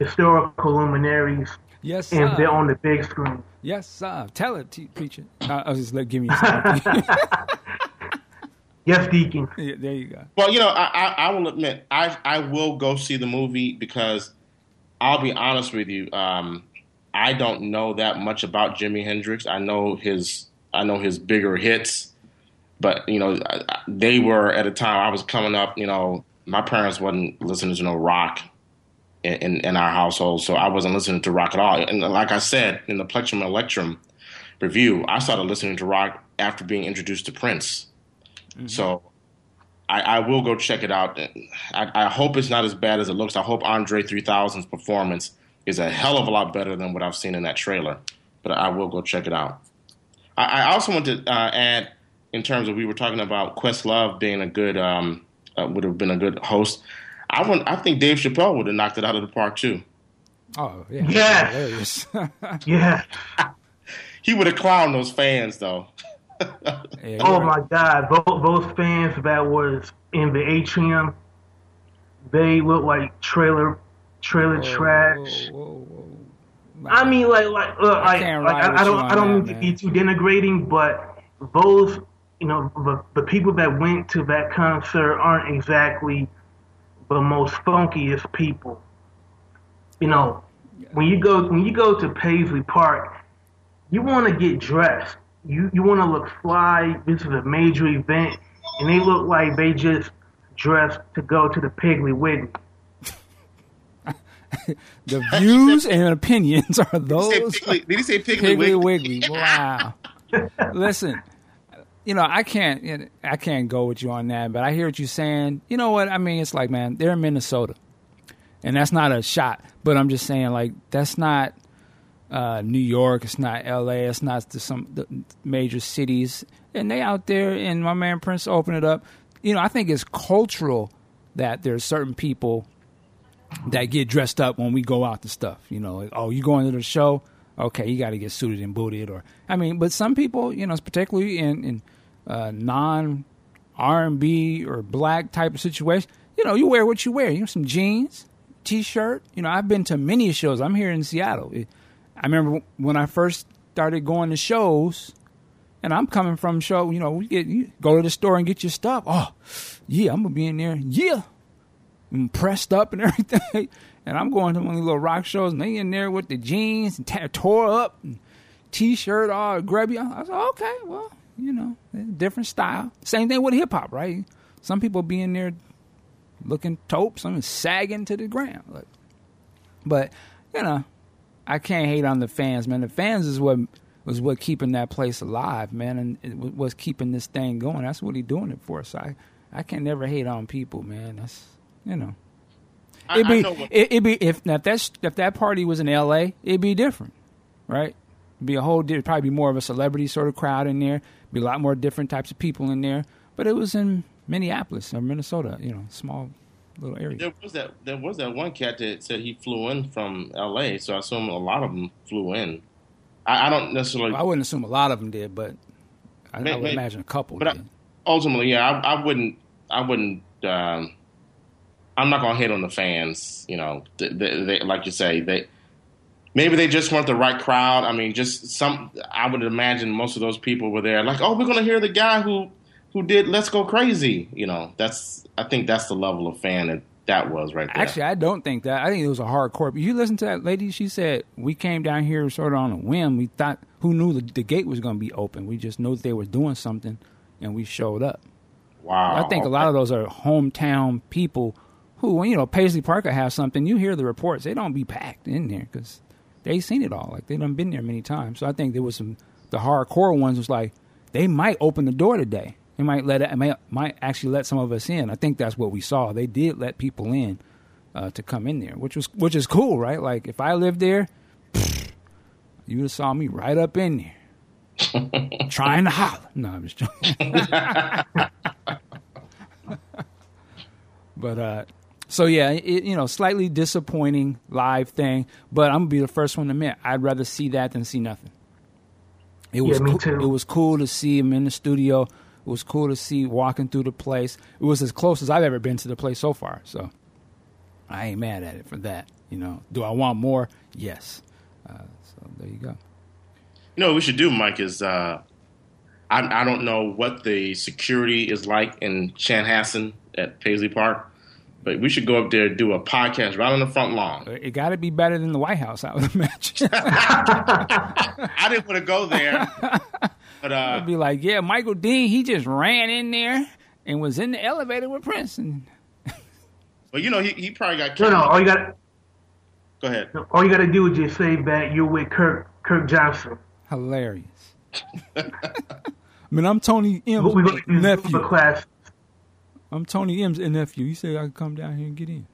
historical luminaries Yes, and they're on the big screen. Yes, sir. Tell it, te- preacher. I, I was just like, give me something. Yes, Deacon. yeah, there you go. Well, you know, I, I, I will admit, I I will go see the movie because I'll be honest with you. Um, I don't know that much about Jimi Hendrix. I know his I know his bigger hits, but you know, I- I- they were at a time I was coming up. You know, my parents wasn't listening to no rock in, in, our household, so I wasn't listening to rock at all. And like I said in the Plectrumelectrum review, I started listening to rock after being introduced to Prince. So I, I will go check it out. I, I hope it's not as bad as it looks. I hope Andre 3000's performance is a hell of a lot better than what I've seen in that trailer. But I will go check it out. I, I also want to uh, add, in terms of we were talking about Questlove being a good, um, uh, would have been a good host. I want, I think Dave Chappelle would have knocked it out of the park too. Oh, yeah. Yes. Hilarious. Yeah. he would have clowned those fans though. Yeah, Oh right. my God! both, those fans that was in the atrium, they look like trailer trailer Whoa, trash. whoa, whoa, whoa. I mean, like, like, look, I like, like I, I don't, on I don't that, mean to be too denigrating, but those, you know, the, the people that went to that concert aren't exactly the most funkiest people. You know, when you go when you go to Paisley Park, you want to get dressed. You you want to look fly. This is a major event, and they look like they just dressed to go to the Piggly Wiggly. The views and opinions are Did he say those. Piggly, did he say Piggly, Piggly Wiggly? Wiggly. Wow. Listen, you know, I can't, you know, I can't go with you on that, but I hear what you're saying. You know what? I mean, it's like, man, they're in Minnesota, and that's not a shot, but I'm just saying, like, that's not uh, New York, it's not L.A., it's not the, some the major cities, and they out there. And my man Prince opened it up. You know, I think it's cultural that there's certain people that get dressed up when we go out to stuff. You know, like, oh, you going to the show? Okay, you got to get suited and booted. Or I mean, but some people, you know, particularly in in uh, non R and B or black type of situation, you know, you wear what you wear. You know, some jeans, t shirt. You know, I've been to many shows. I'm here in Seattle. I remember when I first started going to shows. And I'm coming from show, you know, we get you go to the store and get your stuff. Oh, yeah, I'm gonna be in there. Yeah, and pressed up and everything. And I'm going to one of these little rock shows, and they in there with the jeans and t- tore up, and t-shirt all grubby. I was like, okay, well, you know, different style. Same thing with hip hop, right? Some people be in there looking taupe, some sagging to the ground. Like, but you know, I can't hate on the fans, man. The fans is what was what keeping that place alive, man, and it wa- was keeping this thing going. That's what he doing it for. So I, I can never hate on people, man. That's you know. It'd I be, what, it, it'd be if now if that's if that party was in L.A., it'd be different, right? It'd be a whole, di- probably be more of a celebrity sort of crowd in there. Be a lot more different types of people in there. But it was in Minneapolis or Minnesota, you know, small little area. there was that there was that one cat that said he flew in from L.A. So I assume a lot of them flew in. I, I don't necessarily. I wouldn't assume a lot of them did, but I, I would may- imagine a couple but I- ultimately, yeah, I, I wouldn't. I wouldn't. Um, I'm not gonna hit on the fans. You know, they, they, they, like you say, they maybe they just weren't the right crowd. I mean, just some. I would imagine most of those people were there, like, oh, we're gonna hear the guy who who did "Let's Go Crazy." You know, that's. I think that's the level of fan that that was right there. Actually, I don't think that. I think it was a hardcore. You listen to that lady. She said we came down here sort of on a whim. We thought who knew the, the gate was going to be open. We just knew that they were doing something, and we showed up. wow. I think a lot of those are hometown people who, when you know Paisley Parker has something, you hear the reports. They don't be packed in there because they seen it all. Like they done been there many times. So I think there was some the hardcore ones was like they might open the door today. They might let it, might might actually let some of us in. I think that's what we saw. They did let people in uh, to come in there, which was which is cool, right? Like if I lived there, you would have saw me right up in there. Trying to holler. No, I'm just joking. But uh, so yeah, it, you know, slightly disappointing live thing. But I'm gonna be the first one to admit I'd rather see that than see nothing. It was Yeah, me cool, too. it was cool to see him in the studio. It was cool to see walking through the place. It was as close as I've ever been to the place so far. So I ain't mad at it for that. You know, do I want more? Yes. Uh, so there you go. You know what we should do, Mike, is uh, I, I don't know what the security is like in Chanhassen at Paisley Park, but we should go up there and do a podcast right on the front lawn. It got to be better than the White House, I would imagine. I didn't want to go there, but uh, It'd be like, yeah, Michael Dean, he just ran in there and was in the elevator with Prince. And but you know he, he probably got No, no. All you got, Go ahead. all you got to do is just say that you're with Kirk, Kirk Johnson. hilarious. I mean, I'm Tony M's We're going to do nephew. Class. I'm Tony M's nephew. You said I could come down here and get in.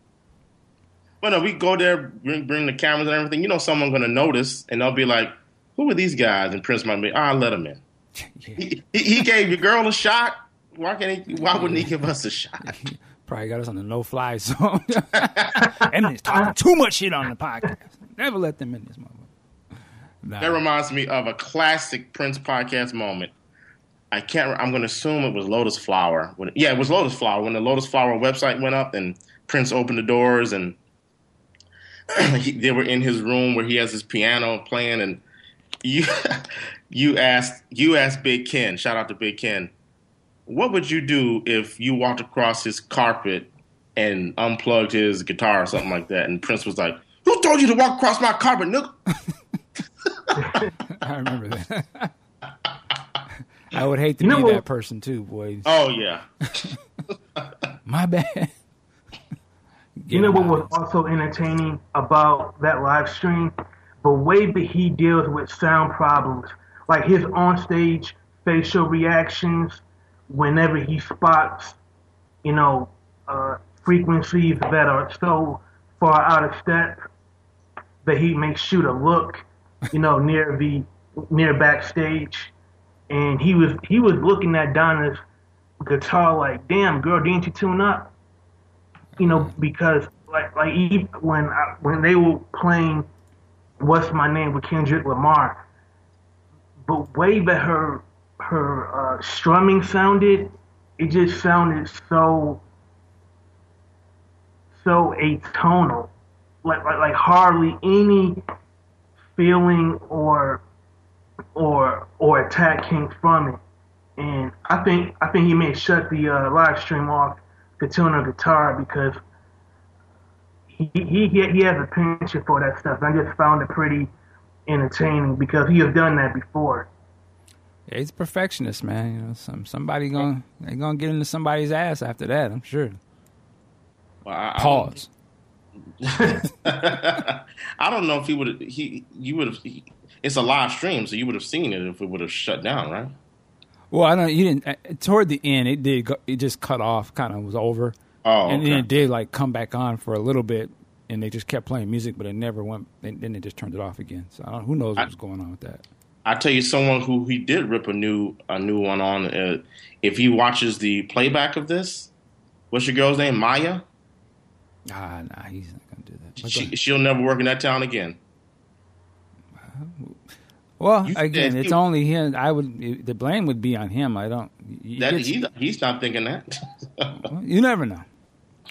Well, no, we go there, bring, bring the cameras and everything. You know, someone's going to notice, and they'll be like, "Who are these guys?" And Prince might be, "Ah, let him in." yeah. He, he, he gave your girl a shot. Why can't he? Why wouldn't he give us a shot? Probably got us on the no fly zone. and he's talking too much shit on the podcast. Never let them in this motherfucker. Nah. That reminds me of a classic Prince podcast moment. I can't. I'm going to assume it was Lotus Flower. When, yeah, it was Lotus Flower when the Lotus Flower website went up and Prince opened the doors and he, they were in his room where he has his piano playing and you you asked you asked Big Ken. Shout out to Big Ken. What would you do if you walked across his carpet and unplugged his guitar or something like that? And Prince was like, "Who told you to walk across my carpet, Nook?" I remember that. I would hate to You be that person too, boys. Oh yeah. My bad. You know what was also entertaining about that live stream? The way that he deals with sound problems, like his onstage facial reactions whenever he spots, you know, uh, frequencies that are so far out of step that he makes shoot a look, you know, near the near backstage, and he was he was looking at Donna's guitar like, "Damn, girl, didn't you tune up?" you know, because like like when I, when they were playing "What's My Name" with Kendrick Lamar, but way that her her uh, strumming sounded, it just sounded so so atonal, like like, like hardly any feeling or or or attack came from it. And I think I think he may shut the uh, live stream off to tune a guitar because he he he he has a penchant for that stuff. I just found it pretty entertaining because he has done that before. Yeah, he's a perfectionist, man. You know, some somebody gonna they gonna get into somebody's ass after that. I'm sure. Well, I, I Pause. I don't know if he would. He you would have. It's a live stream, so you would have seen it if it would have shut down, right? Well, I don't. You didn't. uh, Toward the end, it did. Go, it just cut off. Kind of was over. Oh, and then it did like come back on for a little bit, and they just kept playing music, but it never went. Then then they just turned it off again. So I don't, who knows what's I- going on with that? I tell you, someone who he did rip a new a new one on. Uh, if he watches the playback of this, what's your girl's name? Maya. Ah, nah, he's not gonna do that. She, she'll never work in that town again. Well, you again, it's only him. I would. The blame would be on him. I don't. That get- he, he's not thinking that. You never know.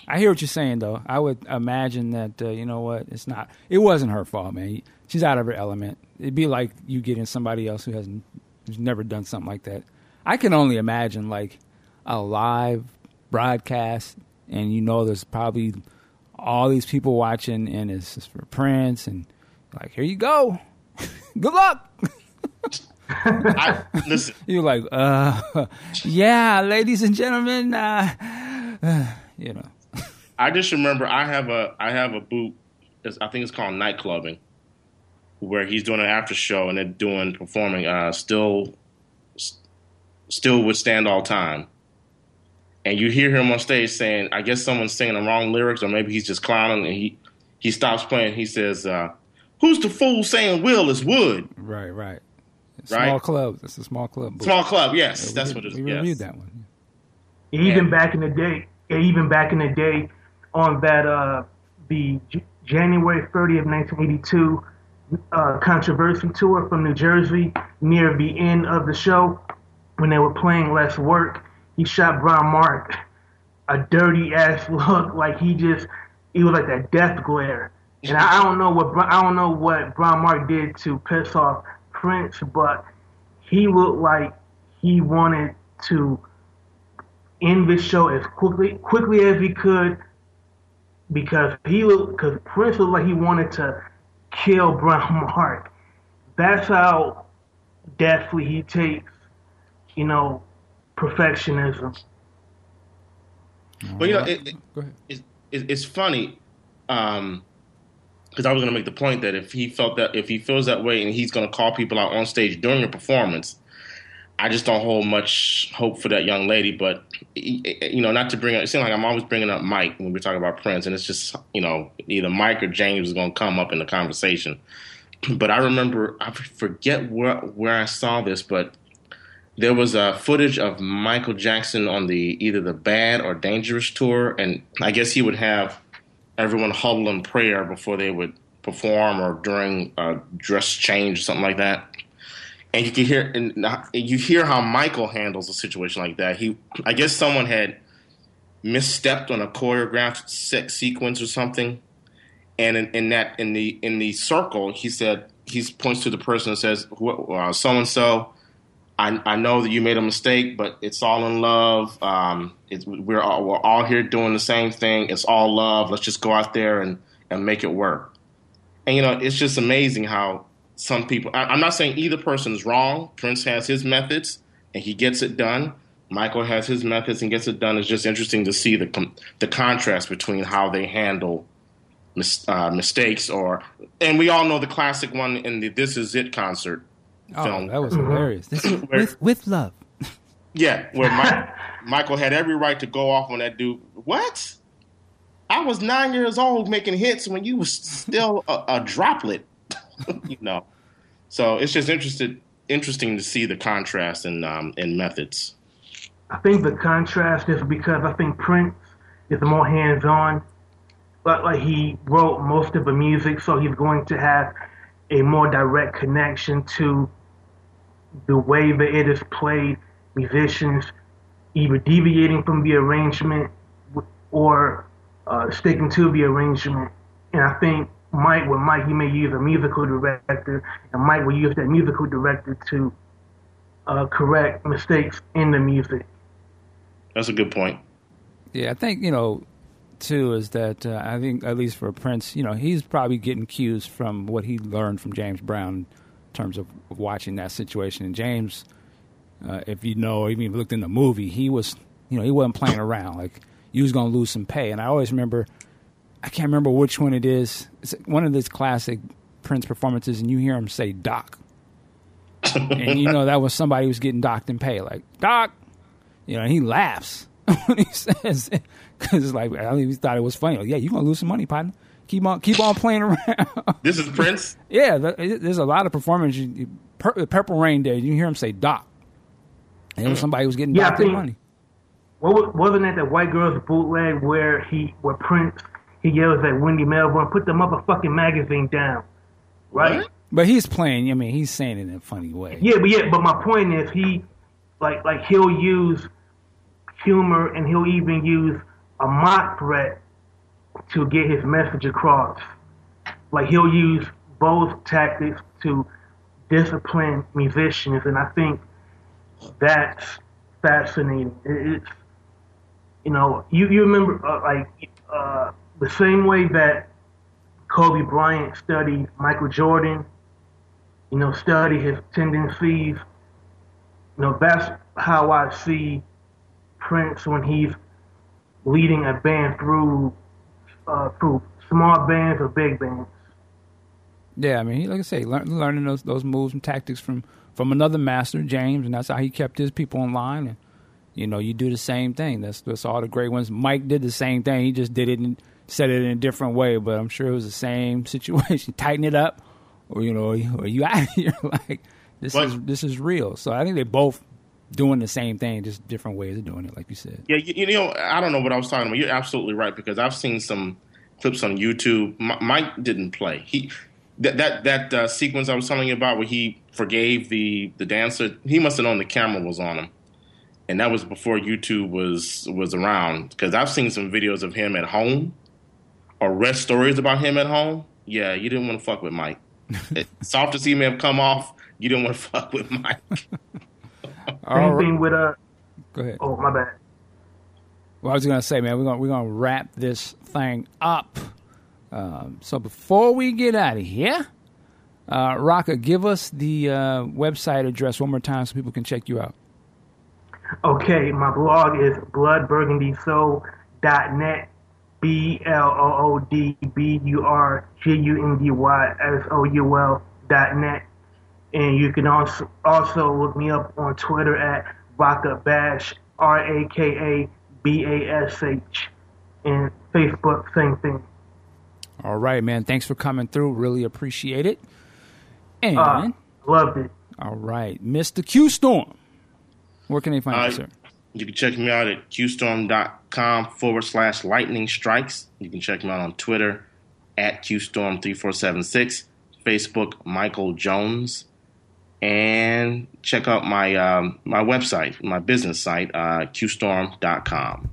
I hear what you're saying, though. I would imagine that uh, you know what? It's not. It wasn't her fault, man. She's out of her element. It'd be like you getting somebody else who hasn't, who's never done something like that. I can only imagine like a live broadcast, and you know, there's probably all these people watching, and it's just for Prince, and like, here you go, good luck. I, listen, You're like, uh, yeah, ladies and gentlemen, uh, you know. I just remember I have a I have a boot. I think it's called nightclubbing, where he's doing an after show and they're doing performing. Uh, still, still withstand all time. And you hear him on stage saying, "I guess someone's singing the wrong lyrics, or maybe he's just clowning." And he he stops playing. He says, uh, "Who's the fool saying Will is wood?" Right, right. Right. Small club. That's a small club. book. Small club, yes, Yeah, that's did- what it is. We yes. reviewed that one. Even Yeah. back in the day, even back in the day, on that uh, the J- January 30th, 1982 uh, controversy tour from New Jersey, near the end of the show, when they were playing Let's Work, he shot Brown Mark a dirty ass look, like he just he was like that death glare. And I, I don't know what I don't know what Brown Mark did to piss off Prince, but he looked like he wanted to end this show as quickly quickly as he could because he looked because Prince looked like he wanted to kill Brown Mark. That's how deathly he takes, you know, perfectionism. But you know, it, it, Go it's, it- it's funny um, because I was going to make the point that if he felt that if he feels that way and he's going to call people out on stage during a performance, I just don't hold much hope for that young lady. But you know, not to bring up, it seems like I'm always bringing up Mike when we're talking about Prince, and it's just you know either Mike or James is going to come up in the conversation. But I remember, I forget where where I saw this, but there was a footage of Michael Jackson on the either the Bad or Dangerous tour, and I guess he would have everyone huddle in prayer before they would perform or during a dress change or something like that. And you can hear and you hear how Michael handles a situation like that. He, I guess, someone had misstepped on a choreographed sex sequence or something, and in, in that in the in the circle, he said he points to the person and says, "So and so." I, I know that you made a mistake, but it's all in love. Um, we're all, we're all here doing the same thing. It's all love. Let's just go out there and, and make it work. And you know, it's just amazing how some people. I, I'm not saying either person is wrong. Prince has his methods and he gets it done. Michael has his methods and gets it done. It's just interesting to see the the contrast between how they handle mis, uh, mistakes, or and we all know the classic one in the "This Is It" concert oh, film. That was hilarious. This is with with love. Yeah, where Mike, Michael had every right to go off on that dude. What? I was nine years old making hits when you was still a, a droplet, you know. So it's just interested, interesting to see the contrast in um, in methods. I think the contrast is because I think Prince is more hands on, but like he wrote most of the music, so he's going to have a more direct connection to the way that it is played. Musicians either deviating from the arrangement or uh, sticking to the arrangement. And I think Mike, with Mike, he may use a musical director, and Mike will use that musical director to uh, correct mistakes in the music. That's a good point. Yeah, I think you know, too, is that uh, I think at least for Prince, you know, he's probably getting cues from what he learned from James Brown in terms of watching that situation. And James, uh, if you know, even if you looked in the movie, he was, you know, he wasn't playing around. Like you was going to lose some pay. And I always remember, I can't remember which one it is. It's one of these classic Prince performances, and you hear him say "Doc," and you know that was somebody who was getting docked in pay, like "Doc," you know. And he laughs when he says, because it's like I think he thought it was funny. Like, yeah, you are gonna lose some money, partner. Keep on, keep on playing around. this is Prince. yeah, there's a lot of performance. Purple Rain Day, you hear him say "Doc," and it was mm. somebody who was getting yeah, docked in money what wasn't that the white girls bootleg where he where Prince he yells at Wendy Melvoin, put the motherfucking magazine down, right? What? But he's playing. I mean, he's saying it in a funny way. Yeah, but yeah, but my point is he like like he'll use humor and he'll even use a mock threat to get his message across. Like he'll use both tactics to discipline musicians, and I think that's fascinating. It's you know, you, you remember uh, like uh, the same way that Kobe Bryant studied Michael Jordan, you know, study his tendencies. You know, that's how I see Prince when he's leading a band through uh, through small bands or big bands. Yeah, I mean, like I say, learn, learning those those moves and tactics from from another master, James, and that's how he kept his people in line. And you know, you do the same thing. That's that's all the great ones. Mike did the same thing. He just did it and said it in a different way, but I'm sure it was the same situation. Tighten it up, or you know, or you out here like this is this is real. So I think they both doing the same thing, just different ways of doing it, like you said. Yeah, you, you know, I don't know what I was talking about. You're absolutely right because I've seen some clips on YouTube. Mike didn't play. He that that that uh, sequence I was telling you about where he forgave the the dancer. He must have known the camera was on him and that was before YouTube was was around. Because I've seen some videos of him at home, or read stories about him at home. Yeah, you didn't want to fuck with Mike. Soft as he may have come off, you didn't want to fuck with Mike. Same thing with uh. Go ahead. Oh my bad. Well, I was gonna say, man, we're gonna we're gonna wrap this thing up. Um, so before we get out of here, uh, Raka, give us the uh, website address one more time so people can check you out. Okay, my blog is bloodburgundysoul.net. B L O O D B U R G U N D Y S O U L dot net. And you can also also look me up on Twitter at Raka Bash R A K A B A S H and Facebook same thing. All right, man. Thanks for coming through. Really appreciate it. And uh, loved it. All right, Mr. Q Storm. Where can they find uh, you, sir? You can check me out at qstorm.com forward slash lightning strikes. You can check me out on Twitter at QStorm3476, Facebook Michael Jones, and check out my um, my website, my business site, uh, QStorm.com.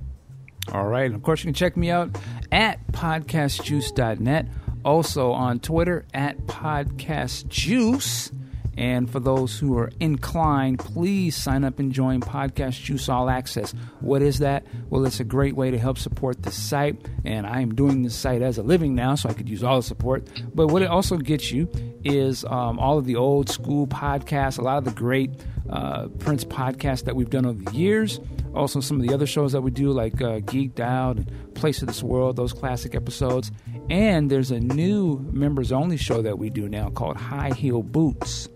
All right. And of course, you can check me out at podcastjuice.net. Also on Twitter at podcastjuice. And for those who are inclined, please sign up and join Podcast Juice All Access. What is that? Well, it's a great way to help support the site. And I am doing this site as a living now, so I could use all the support. But what it also gets you is um, all of the old school podcasts, a lot of the great uh, Prince podcasts that we've done over the years. Also, some of the other shows that we do, like uh, Geeked Out and Place of This World, those classic episodes. And there's a new members only show that we do now called High Heel Boots.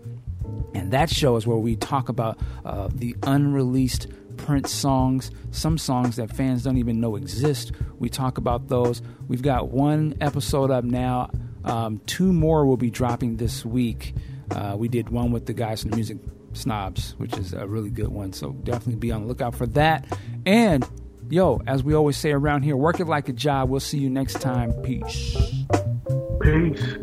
And that show is where we talk about uh, the unreleased Prince songs, some songs that fans don't even know exist. We talk about those. We've got one episode up now. Um, two more will be dropping this week. Uh, we did one with the guys from the Music Snobs, which is a really good one. So definitely be on the lookout for that. And yo, as we always say around here, work it like a job. We'll see you next time. Peace. Peace.